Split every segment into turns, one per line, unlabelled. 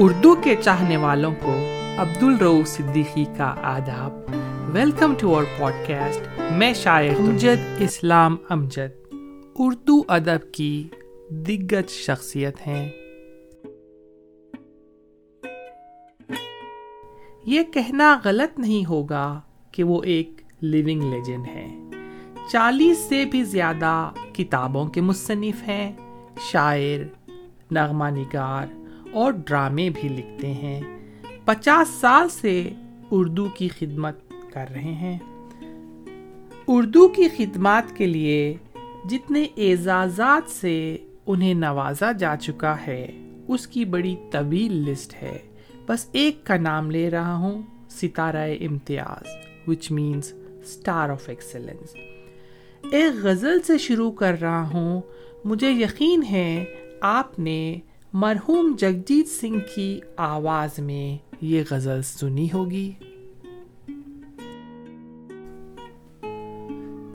اردو کے چاہنے والوں کو عبد الرو صدیقی کا آداب۔ Welcome to our podcast میں شاعر امجد اسلام امجد۔ اردو ادب کی دگج شخصیت ہیں۔ یہ کہنا غلط نہیں ہوگا کہ وہ ایک لیونگ لیجنڈ ہے چالیس سے بھی زیادہ کتابوں کے مصنف ہیں۔ شاعر نغمہ نگار اور ڈرامے بھی لکھتے ہیں۔ پچاس سال سے اردو کی خدمت کر رہے ہیں۔ اردو کی خدمات کے لیے جتنے اعزازات سے انہیں نوازا جا چکا ہے، اس کی بڑی طویل لسٹ ہے۔ بس ایک کا نام لے رہا ہوں، ستارہ امتیاز which means star of excellence ایک غزل سے شروع کر رہا ہوں، مجھے یقین ہے آپ نے مرحوم جگجیت سنگھ کی آواز میں یہ غزل سنی ہوگی۔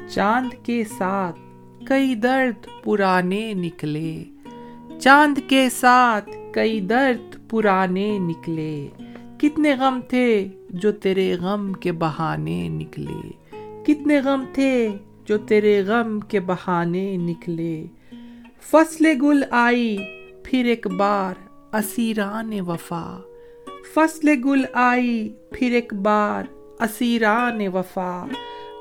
چاند کے ساتھ کئی درد پرانے نکلے۔ چاند کے ساتھ کئی درد پرانے نکلے۔ کتنے غم تھے جو تیرے غم کے بہانے نکلے۔ کتنے غم تھے جو تیرے غم کے بہانے نکلے۔ فصل گل آئی پھر ایک بار اسیران وفا۔ فصل گل آئی، پھر ایک بار اسیران وفا۔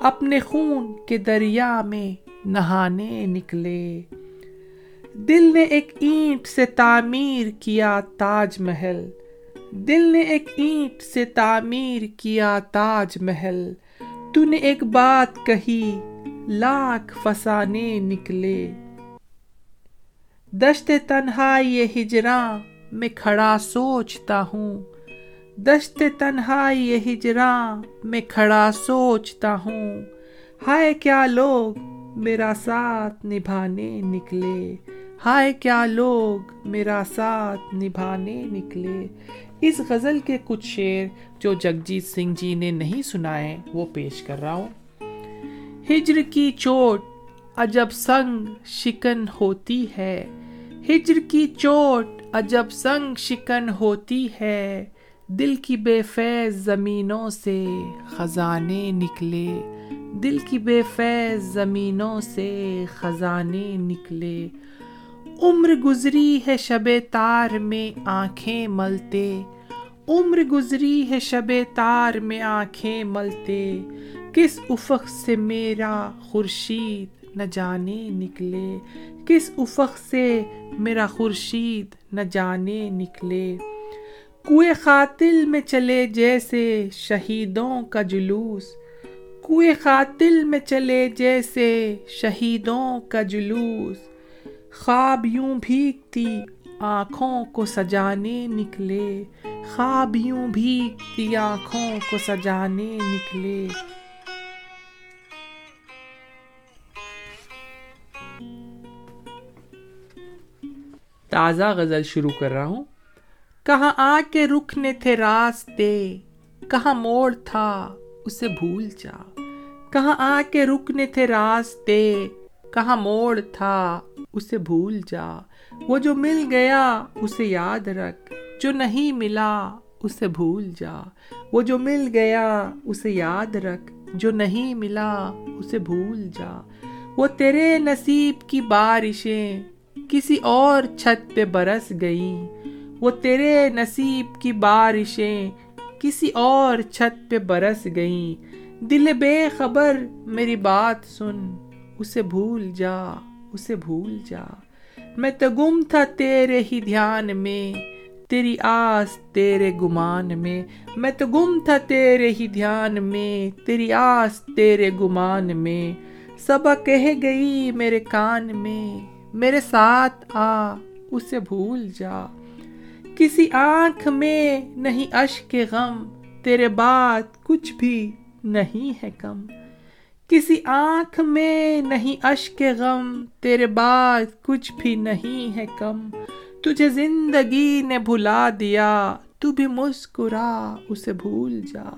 اپنے خون کے دریا میں نہانے نکلے۔ دل نے ایک اینٹ سے تعمیر کیا تاج محل۔ دل نے ایک اینٹ سے تعمیر کیا تاج محل۔ تو نے ایک بات کہی، لاکھ فسانے نکلے۔ دشت تنہائی ہجراں میں کھڑا سوچتا ہوں۔ دشت تنہائی ہجراں میں کھڑا سوچتا ہوں۔ ہائے کیا لوگ میرا ساتھ نبھانے نکلے۔ ہائے کیا لوگ میرا ساتھ نبھانے نکلے۔ اس غزل کے کچھ شعر جو جگجیت سنگھ جی نے نہیں سنائے، وہ پیش کر رہا ہوں۔ ہجر کی چوٹ عجب سنگ شکن ہوتی ہے۔ ہجر کی چوٹ عجب سنگ شکن ہوتی ہے۔ دل کی بے فیض زمینوں سے خزانے نکلے۔ دل کی بے فیض زمینوں سے خزانے نکلے۔ عمر گزری ہے شب تار میں آنکھیں ملتے۔ عمر گزری ہے شب تار میں آنکھیں ملتے۔ کس افق سے میرا خورشید نہ جانے نکلے۔ کس افق سے میرا خورشید نہ جانے نکلے۔ کوئے قاتل میں چلے جیسے شہیدوں کا جلوس۔ کوئے قاتل میں چلے جیسے شہیدوں کا جلوس۔ خواب یوں بھیگتی آنکھوں کو سجانے نکلے۔ خواب یوں بھیگتی آنکھوں کو سجانے نکلے۔ تازہ غزل شروع کر رہا ہوں۔ کہاں آ کے رکنے تھے راستے، کہاں موڑ تھا اسے بھول جا۔ کہاں آ کے رکنے تھے راستے، کہاں موڑ تھا اسے بھول جا۔ وہ جو مل گیا اسے یاد رکھ، جو نہیں ملا اسے بھول جا۔ وہ جو مل گیا اسے یاد رکھ، جو نہیں ملا اسے بھول جا۔ وہ تیرے نصیب کی بارشیں کسی اور چھت پہ برس گئیں وہ تیرے نصیب کی بارشیں کسی اور چھت پہ برس گئیں دل بے خبر، میری بات سن، اسے بھول جا، اسے بھول جا۔ میں تو گم تھا تیرے ہی دھیان میں، تیری آس تیرے گمان میں۔ میں تو گم تھا تیرے ہی دھیان میں، تیری آس تیرے گمان میں۔ سبا کہہ گئی میرے کان میں۔ میرے ساتھ آ، اسے بھول جا۔ کسی آنکھ میں نہیں اشک غم، تیرے بات کچھ بھی نہیں ہے کم۔ کسی آنکھ میں نہیں اشک غم، تیرے بعد کچھ بھی نہیں ہے کم۔ تجھے زندگی نے بھلا دیا، تو بھی مسکرا، اسے بھول جا۔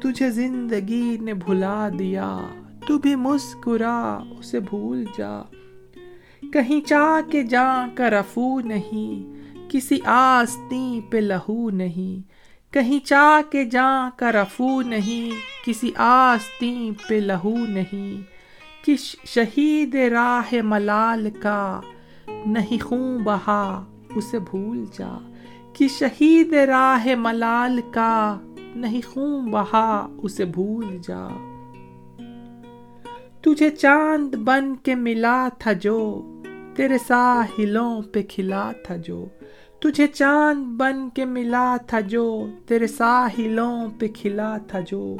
تجھے زندگی نے بھلا دیا، تو بھی مسکرا، اسے بھول جا۔ کہیں چاہ کے جا کا رفو نہیں، کسی آستی پہ لہو نہیں۔ کہیں چاہ کے جاں کا رفو نہیں، کسی آستی پہ لہو نہیں۔ کس شہید راہ ملال کا نہیں خون بہا، اسے بھول جا۔ کہ شہید راہ ملال کا نہیں خون بہا، اسے بھول جا۔ تجھے چاند بن کے ملا تھا جو تیرے ساحلوں پہ کھلا تھا جو، تجھے چاند بن کے ملا تھا جو، تیرے ساحلوں پہ کھلا تھا جو۔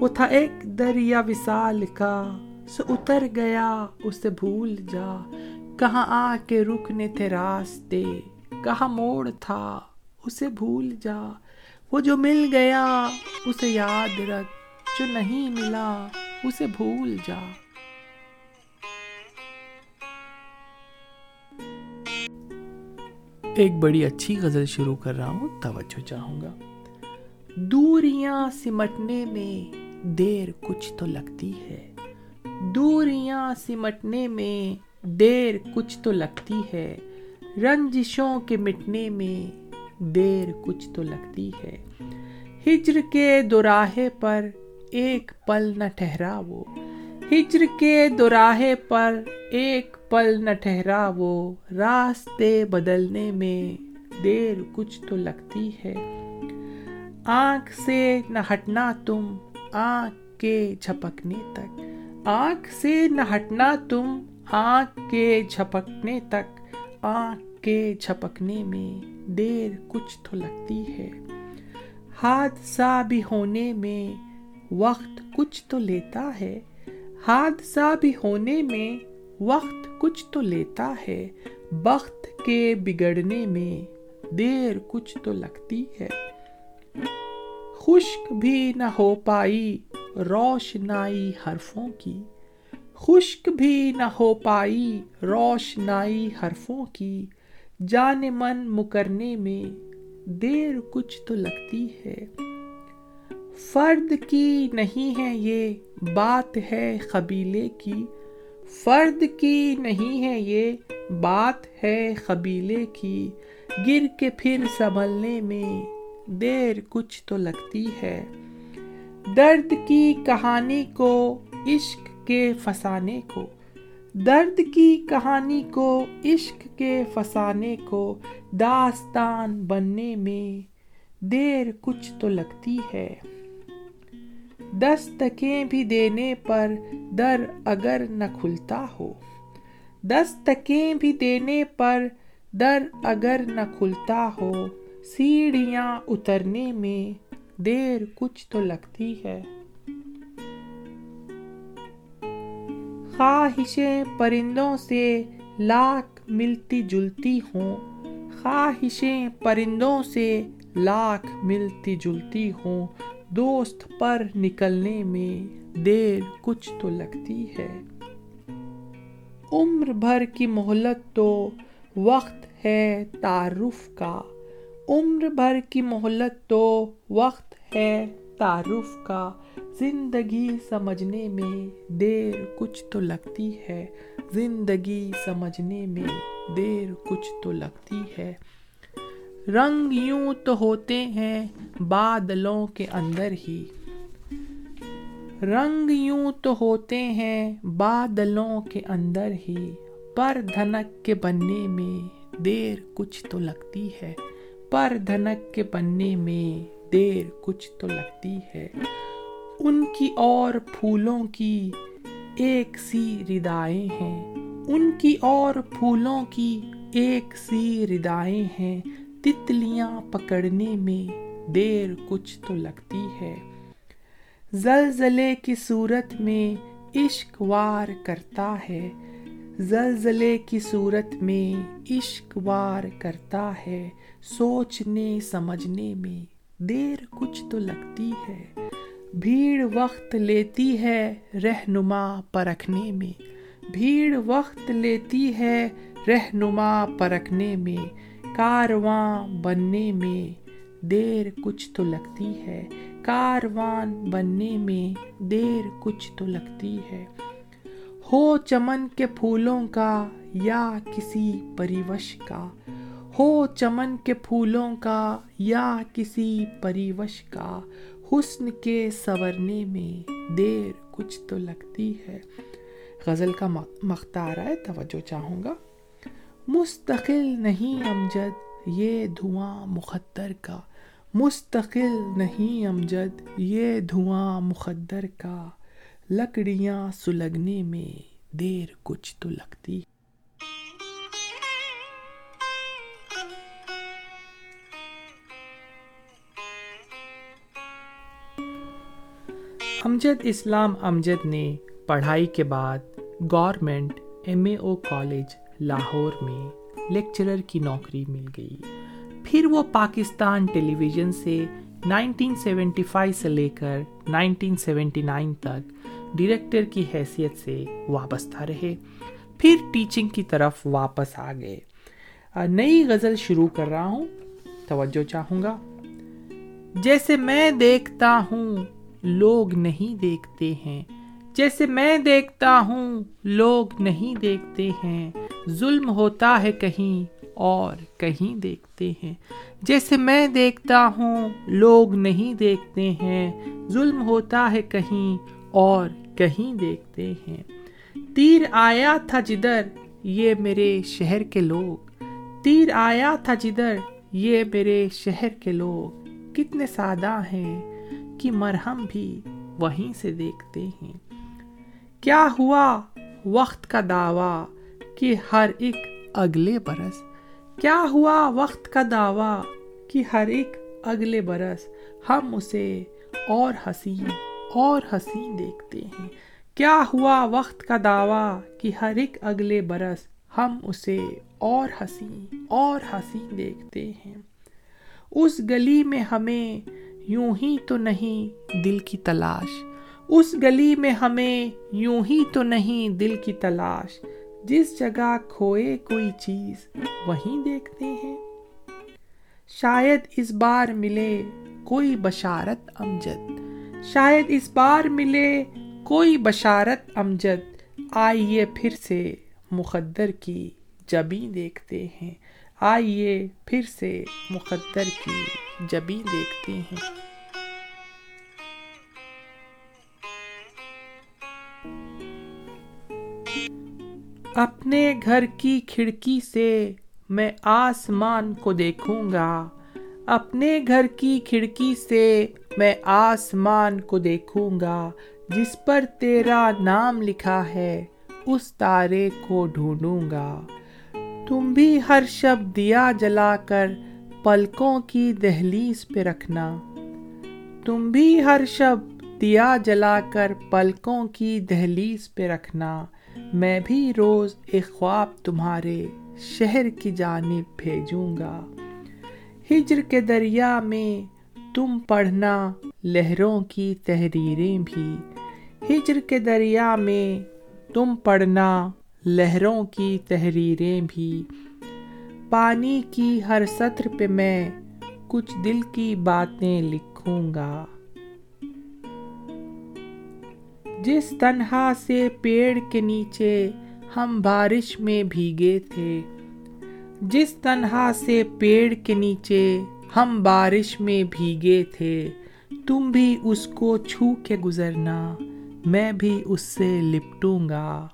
وہ تھا ایک دریا وصال کا، سو اتر گیا، اسے بھول جا۔ کہاں آ کے رکنے تھے راستے؟ کہاں موڑ تھا؟ اسے بھول جا۔ وہ جو مل گیا، اسے یاد رکھ۔ جو نہیں ملا، اسے بھول جا۔ ایک بڑی اچھی غزل شروع کر رہا ہوں، توجہ چاہوں گا۔ دوریاں سمٹنے میں دیر کچھ تو لگتی ہے۔ دوریاں سمٹنے میں دیر کچھ تو لگتی ہے۔ رنجشوں کے مٹنے میں دیر کچھ تو لگتی ہے۔ ہجر کے دوراہے پر ایک پل نہ ٹھہرا وہ ہجر کے دوراہے پر ایک پل نہ ٹھہرا وہ راستے بدلنے میں دیر کچھ تو لگتی ہے۔ آنکھ سے نہ ہٹنا تم، آنکھ کے جھپکنے تک۔ آنکھ سے نہ ہٹنا تم، آنکھ کے جھپکنے تک۔ آنکھ کے جھپکنے میں دیر کچھ تو لگتی ہے۔ حادثہ بھی ہونے میں وقت کچھ تو لیتا ہے۔ حادثہ بھی ہونے میں وقت کچھ تو لیتا ہے، بخت کے بگڑنے میں دیر کچھ تو لگتی ہے۔ خشک بھی نہ ہو پائی روشنائی حرفوں کی۔ خشک بھی نہ ہو پائی روشنائی حرفوں کی۔ جان من مکرنے میں دیر کچھ تو لگتی ہے۔ فرد کی نہیں ہے یہ بات ہے قبیلے کی۔ فرد کی نہیں ہے یہ، بات ہے قبیلے کی۔ گر کے پھر سنبھلنے میں دیر کچھ تو لگتی ہے۔ درد کی کہانی کو، عشق کے فسانے کو۔ درد کی کہانی کو، عشق کے فسانے کو۔ داستان بننے میں دیر کچھ تو لگتی ہے۔ دستکیں بھی دینے پر در اگر نہ کھلتا ہو۔ دستکیں بھی دینے پر در اگر نہ کھلتا ہو۔ سیڑھیاں اترنے میں دیر کچھ تو لگتی ہے۔ خواہشیں پرندوں سے لاکھ ملتی جلتی ہوں۔ خواہشیں پرندوں سے لاکھ ملتی جلتی ہوں۔ دوست پر نکلنے میں دیر کچھ تو لگتی ہے۔ عمر بھر کی مہلت تو وقت ہے تعارف کا۔ عمر بھر کی مہلت تو وقت ہے تعارف کا۔ زندگی سمجھنے میں دیر کچھ تو لگتی ہے۔ زندگی سمجھنے میں دیر کچھ تو لگتی ہے۔ رنگ یوں تو ہوتے ہیں بادلوں کے اندر ہی۔ رنگ یوں تو ہوتے ہیں بادلوں کے اندر ہی۔ پر دھنک کے بننے میں دیر کچھ تو لگتی ہے۔ پر دھنک کے بننے میں دیر کچھ تو لگتی ہے۔ ان کی اور پھولوں کی ایک سی ردائیں ہیں۔ ان کی اور پھولوں کی ایک سی ردائیں ہیں۔ تتلیاں پکڑنے میں دیر کچھ تو لگتی ہے۔ زلزلے کی صورت میں عشق وار کرتا ہے۔ زلزلے کی صورت میں عشق وار کرتا ہے۔ سوچنے، سمجھنے میں دیر کچھ تو لگتی ہے۔ بھیڑ وقت لیتی ہے رہنما پرکھنے میں۔ بھیڑ وقت لیتی ہے رہنما پرکھنے میں۔ کارواں بننے میں دیر کچھ تو لگتی ہے۔ کاروان بننے میں دیر کچھ تو لگتی ہے۔ ہو چمن کے پھولوں کا یا کسی پریوش کا۔ ہو چمن کے پھولوں کا یا کسی پریوش کا۔ حسن کے سورنے میں دیر کچھ تو لگتی ہے۔ غزل کا مختار ہے، توجہ چاہوں گا۔ مستقل نہیں امجد، یہ دھواں مخدر کا۔ مستقل نہیں امجد، یہ دھواں مخدر کا۔ لکڑیاں سلگنے میں دیر کچھ تو لگتی۔ امجد اسلام امجد نے پڑھائی کے بعد government M A O college Lahore میں لیکچرر کی نوکری مل گئی۔ پھر وہ پاکستان ٹیلی ویژن سے نائنٹین سیونٹی فائیو سے لے کر نائنٹین سیونٹی نائن تک ڈائریکٹر کی حیثیت سے وابستہ رہے۔ پھر ٹیچنگ کی طرف واپس آ گئے۔ نئی غزل شروع کر رہا ہوں۔ توجہ چاہوں گا۔ جیسے میں دیکھتا ہوں، لوگ نہیں دیکھتے ہیں۔ جیسے میں دیکھتا ہوں، لوگ نہیں دیکھتے ہیں۔ ظلم ہوتا ہے کہیں اور کہیں دیکھتے ہیں۔ جیسے میں دیکھتا ہوں، لوگ نہیں دیکھتے ہیں۔ ظلم ہوتا ہے کہیں اور کہیں دیکھتے ہیں۔ تیر آیا تھا جدھر یہ میرے شہر کے لوگ۔ تیر آیا تھا جدھر یہ میرے شہر کے لوگ۔ کتنے سادہ ہیں کی مرہم بھی وہیں سے دیکھتے ہیں۔ کیا ہوا وقت کا دعویٰ کہ ہر ایک اگلے برس؟ کیا ہوا وقت کا دعویٰ کہ ہر ایک اگلے برس ہم اسے اور حسین اور حسین دیکھتے ہیں؟ کیا ہوا وقت کا دعویٰ کہ ہر ایک اگلے برس ہم اسے اور حسین اور حسین دیکھتے ہیں؟ اس گلی میں ہمیں یوں ہی تو نہیں دل کی تلاش اس گلی میں ہمیں یوں ہی تو نہیں دل کی تلاش، جس جگہ کھوئے کوئی چیز، وہیں دیکھتے ہیں۔ شاید اس بار ملے کوئی بشارت امجد۔ شاید اس بار ملے کوئی بشارت امجد۔ آئیے پھر سے مقدر کی جبیں دیکھتے ہیں۔ آئیے پھر سے مقدر کی جبیں دیکھتے ہیں۔ اپنے گھر کی کھڑکی سے میں آسمان کو دیکھوں گا اپنے گھر کی کھڑکی سے میں آسمان کو دیکھوں گا جس پر تیرا نام لکھا ہے، اس تارے کو ڈھونڈوں گا تم بھی ہر شب دیا جلا کر پلکوں کی دہلیز پہ رکھنا۔ تم بھی ہر شب دیا جلا کر پلکوں کی دہلیز پہ رکھنا۔ میں بھی روز ایک خواب تمہارے شہر کی جانب بھیجوں گا۔ ہجر کے دریا میں تم پڑھنا لہروں کی تحریریں بھی۔ ہجر کے دریا میں تم پڑھنا لہروں کی تحریریں بھی۔ پانی کی ہر سطر پہ میں کچھ دل کی باتیں لکھوں گا۔ جس تنہا سے پیڑ کے نیچے ہم بارش میں بھیگے تھے۔ جس تنہا سے پیڑ کے نیچے ہم بارش میں بھیگے تھے۔ تم بھی اس کو چھو کے گزرنا، میں بھی اس سے لپٹوں گا۔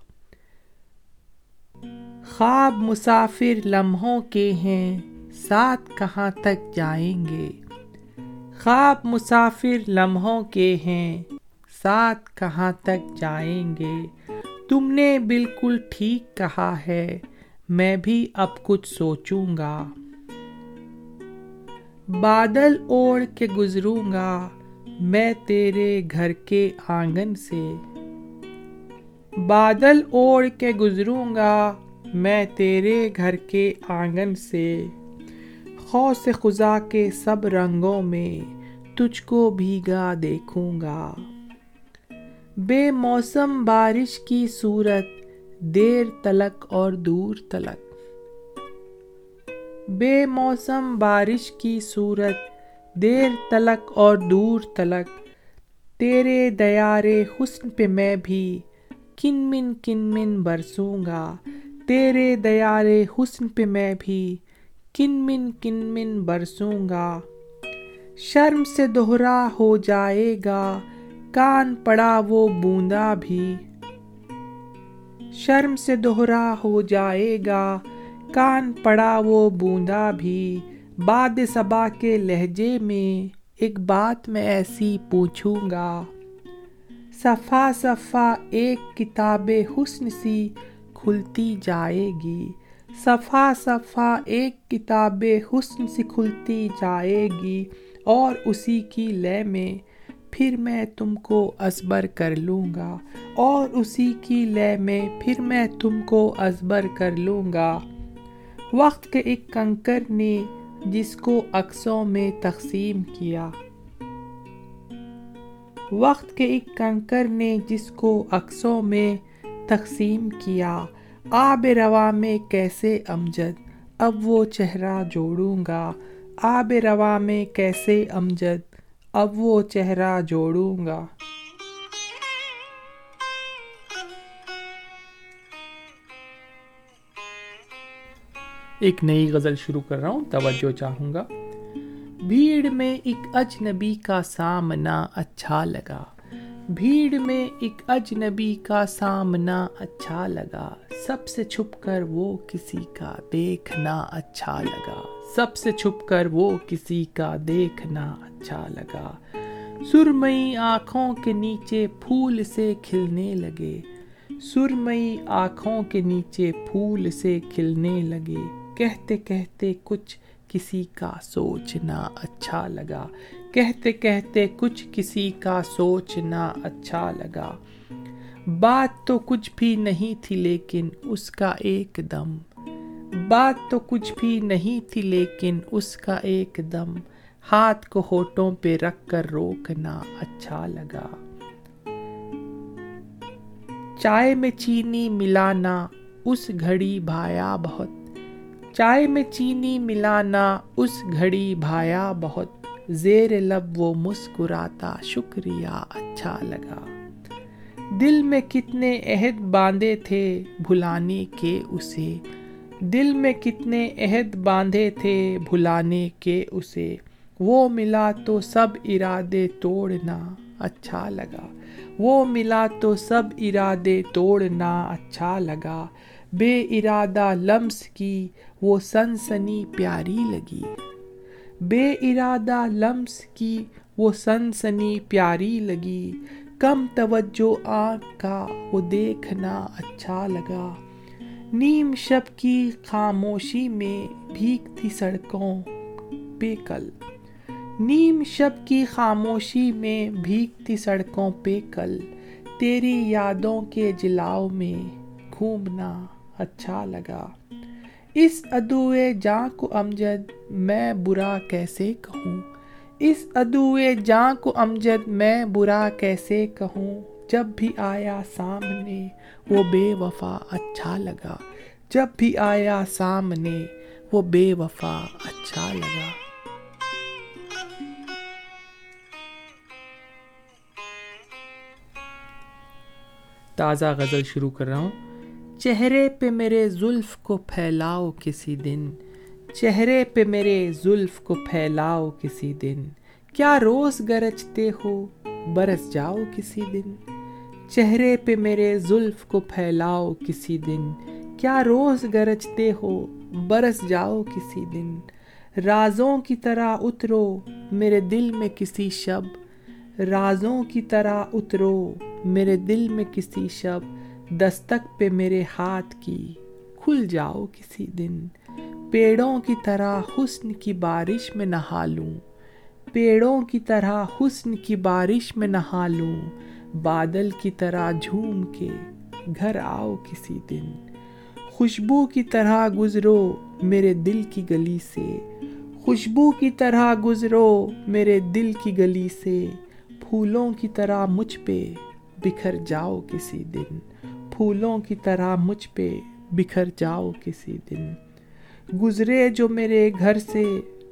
خواب مسافر لمحوں کے ہیں، ساتھ کہاں تک جائیں گے؟ خواب مسافر لمحوں کے ہیں ساتھ کہاں تک جائیں گے؟ تم نے بالکل ٹھیک کہا ہے، میں بھی اب کچھ سوچوں گا۔ بادل اوڑھ کے گزروں گا، میں تیرے گھر کے آنگن سے۔ بادل اوڑھ کے گزروں گا، میں تیرے گھر کے آنگن سے۔ خوش خزا کے سب رنگوں میں تجھ کو بھیگا دیکھوں گا۔ بے موسم بارش کی صورت، دیر تلک اور دور تلک۔ بے موسم بارش کی صورت، دیر تلک اور دور تلک۔ تیرے دیارے حسن پہ میں بھی کن من کن من برسوں گا۔ تیرے دیارے حسن پہ میں بھی کن من کن من برسوں گا۔ شرم سے دوہرا ہو جائے گا۔ کان پڑا وہ بوندا بھی۔ شرم سے دوہرا ہو جائے گا، کان پڑا وہ بوندا بھی۔ باد صبا کے لہجے میں ایک بات میں ایسی پوچھوں گا۔ صفا صفا ایک کتاب حسن سی کھلتی جائے گی۔ صفا صفا ایک کتاب حسن سی کھلتی جائے گی اور اسی کی لے میں پھر میں تم کو ازبر کر لوں گا، اور اسی کی لے میں پھر میں تم کو ازبر کر لوں گا۔ وقت کے ایک کنکر نے جس کو اکسوں میں تقسیم کیا۔ وقت کے ایک کنکر نے جس کو اکسوں میں تقسیم کیا۔ آب روا میں کیسے امجد؟ اب وہ چہرہ جوڑوں گا۔ آب روا میں کیسے امجد؟ اب وہ چہرہ جوڑوں گا۔ ایک نئی غزل شروع کر رہا ہوں، توجہ چاہوں گا۔ بھیڑ میں ایک اجنبی کا سامنا اچھا لگا۔ بھیڑ میں ایک اجنبی کا سامنا اچھا لگا۔ سب سے چھپ کر وہ کسی کا دیکھنا اچھا لگا۔ سب سے چھپ کر وہ کسی کا دیکھنا اچھا لگا۔ سرمئی آنکھوں کے نیچے پھول سے کھلنے لگے۔ سرمئی آنکھوں کے نیچے پھول سے کھلنے لگے۔ کہتے کہتے کچھ کسی کا سوچنا اچھا لگا۔ کہتے کہتے کچھ کسی کا سوچنا اچھا لگا۔ بات تو کچھ بھی نہیں تھی لیکن اس کا ایک دم۔ بات تو کچھ بھی نہیں تھی لیکن اس کا ایک دم۔ ہاتھ کو ہوٹوں پہ رکھ کر روکنا اچھا لگا۔ چائے میں چینی ملانا اس گھڑی بھایا بہت۔ چائے میں چینی ملانا اس گھڑی بھایا بہت۔ زیر لب وہ مسکراتا، شکریہ اچھا لگا۔ دل میں کتنے عہد باندھے تھے بھلانے کے اسے۔ دل میں کتنے عہد باندھے تھے بھلانے کے اسے۔ وہ ملا تو سب ارادے توڑنا اچھا لگا۔ وہ ملا تو سب ارادے توڑنا اچھا لگا۔ بے ارادہ لمس کی وہ سنسنی پیاری لگی۔ بے ارادہ لمس کی وہ سنسنی پیاری لگی۔ کم توجہ آنکھ کا وہ دیکھنا اچھا لگا۔ نیم شب کی خاموشی میں بھیگتی سڑکوں پہ کل۔ نیم شب کی خاموشی میں بھیگتی سڑکوں پہ کل۔ تیری یادوں کے جلاؤ میں گھومنا اچھا لگا۔ اس ادوئے جاں کو امجد میں برا کیسے کہوں؟ اس ادوئے جاں کو امجد میں برا کیسے کہوں؟ جب بھی آیا سامنے، وہ بے وفا اچھا لگا۔ جب بھی آیا سامنے، وہ بے وفا اچھا لگا۔ تازہ غزل شروع کر رہا ہوں۔ چہرے پہ میرے زلف کو پھیلاؤ کسی دن۔ چہرے پہ میرے زلف کو پھیلاؤ کسی دن۔ کیا روز گرجتے ہو، برس جاؤ کسی دن۔ چہرے پہ میرے زلف کو پھیلاؤ کسی دن۔ کیا روز گرجتے ہو، برس جاؤ کسی دن۔ رازوں کی طرح اترو میرے دل میں کسی شب۔ رازوں کی طرح اترو میرے دل میں کسی شب۔ دستک پہ میرے ہاتھ کی، کھل جاؤ کسی دن۔ پیڑوں کی طرح حسن کی بارش میں نہا لوں۔ پیڑوں کی طرح حسن کی بارش میں نہا لوں۔ بادل کی طرح جھوم کے گھر آؤ کسی دن۔ خوشبو کی طرح گزرو میرے دل کی گلی سے۔ خوشبو کی طرح گزرو میرے دل کی گلی سے۔ پھولوں کی طرح مجھ پہ بکھر جاؤ کسی دن۔ پھولوں کی طرح مجھ پہ بکھر جاؤ کسی دن۔ گزرے جو میرے گھر سے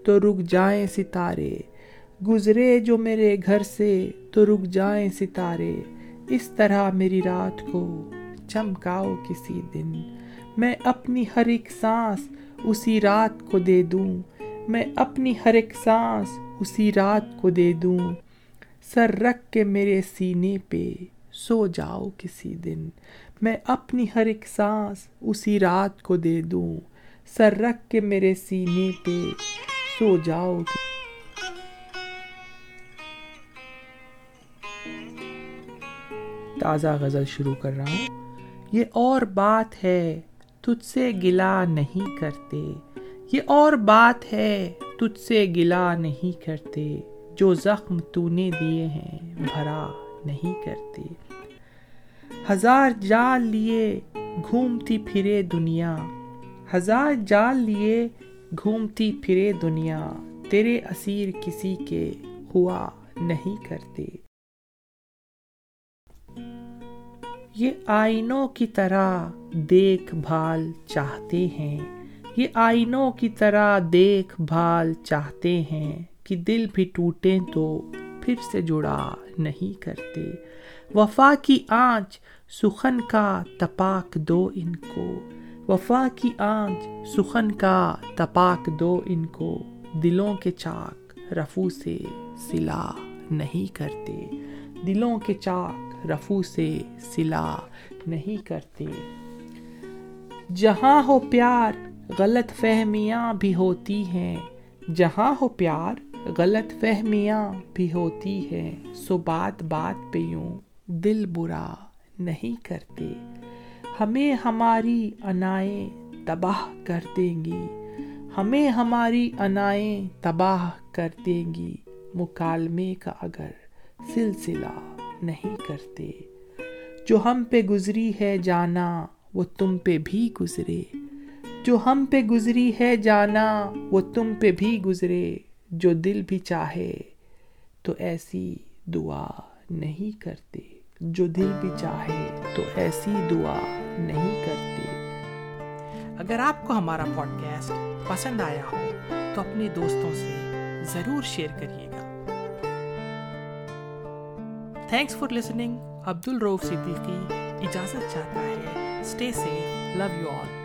تو رک جائیں ستارے۔ گزرے جو میرے گھر سے تو رک جائیں ستارے۔ اس طرح میری رات کو چمکاؤ کسی دن۔ میں اپنی ہر ایک سانس اسی رات کو دے دوں۔ میں اپنی ہر ایک سانس اسی رات کو دے دوں۔ سر رکھ کے میرے سینے پہ سو جاؤ کسی دن۔ میں اپنی ہر ایک سانس اسی رات کو دے دوں۔ سر رکھ کے میرے سینے پہ سو جاؤ۔ تازہ غزل شروع کر رہا ہوں۔ یہ اور بات ہے، تجھ سے گلا نہیں کرتے۔ یہ اور بات ہے، تجھ سے گلا نہیں کرتے۔ جو زخم تو نے دیے ہیں، بھرا نہیں کرتے۔ ہزار جال لیے گھومتی پھرے دنیا، ہزار جال لیے گھومتی پھرے دنیا، تیرے اسیر کسی کے ہوا نہیں کرتے۔ یہ آئینوں کی طرح دیکھ بھال چاہتے ہیں، یہ آئینوں کی طرح دیکھ بھال چاہتے ہیں کہ دل بھی ٹوٹیں تو پھر سے جڑا نہیں کرتے۔ وفا کی آنچ سخن کا تپاک دو ان کو۔ وفا کی آنچ سخن کا تپاک دو ان کو۔ دلوں کے چاک رفو سے سلا نہیں کرتے۔ دلوں کے چاک رفو سے سلا نہیں کرتے۔ جہاں ہو پیار غلط فہمیاں بھی ہوتی ہیں، جہاں ہو پیار غلط فہمیاں بھی ہوتی ہیں، سو بات بات پہ یوں دل برا نہیں کرتے۔ ہمیں ہماری انائیں تباہ کر دیں گی۔ ہمیں ہماری انائیں تباہ کر دیں گی۔ مکالمے کا اگر سلسلہ نہیں کرتے۔ جو ہم پہ گزری ہے جانا، وہ تم پہ بھی گزرے۔ جو ہم پہ گزری ہے جانا، وہ تم پہ بھی گزرے۔ جو دل بھی چاہے تو ایسی دعا نہیں کرتے۔ جو دل بھی چاہے تو ایسی دعا نہیں کرتے۔
اگر آپ کو ہمارا پوڈ کاسٹ پسند آیا ہو تو اپنے دوستوں سے ضرور شیئر کریے گا۔ تھینکس فار لسننگ عبد الروف صدیقی اجازت چاہتا ہے۔ Stay safe love you all